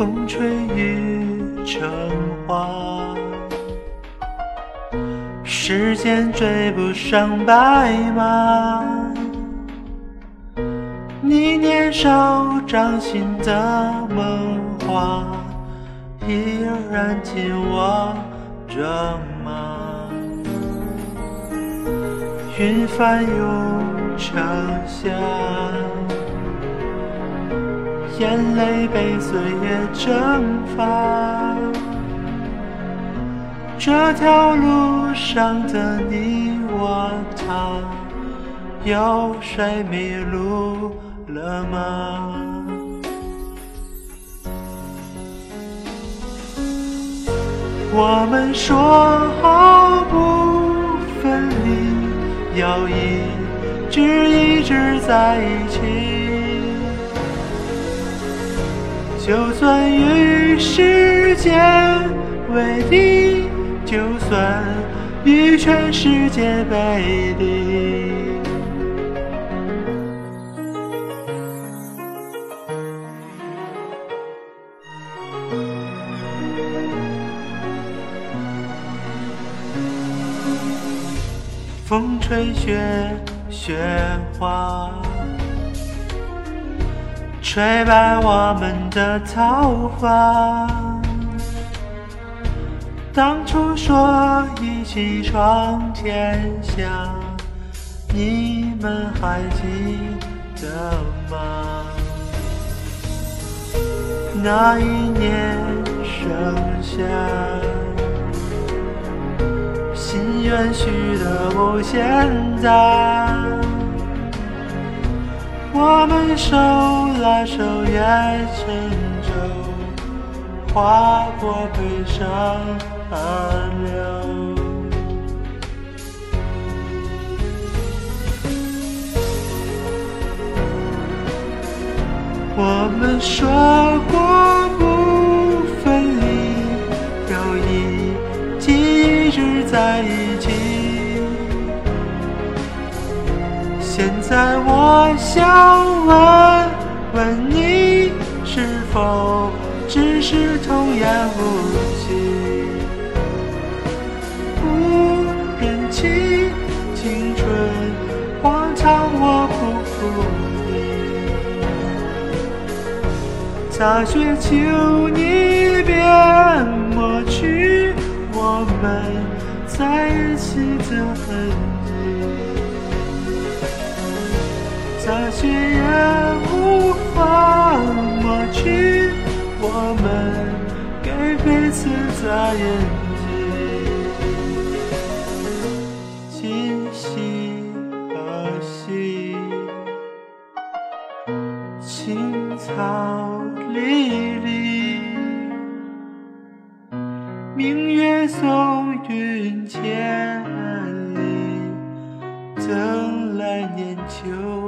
风吹雨成花。时间追不上白马你年少掌心的梦话依然紧握着吗？云翻涌成夏眼泪被岁月蒸发。这条路上的你我他，有谁迷路了吗？我们说好不分离，要一直一直在一起，就算与时间为敌。就算与全世界背离，风吹雪，雪花，吹白我们的桃花。当初说一起闯天下，你们还记得吗？那一年盛夏，心愿许的无限大，我们手拉手也成舟，划过悲伤。河流，我们说过现在我想问问你，是否只是童言无忌？大雪求你别抹去我们在一起的痕迹，大雪也无法抹去我们给彼此的眼。青草离离，明月送云千里，等来年秋。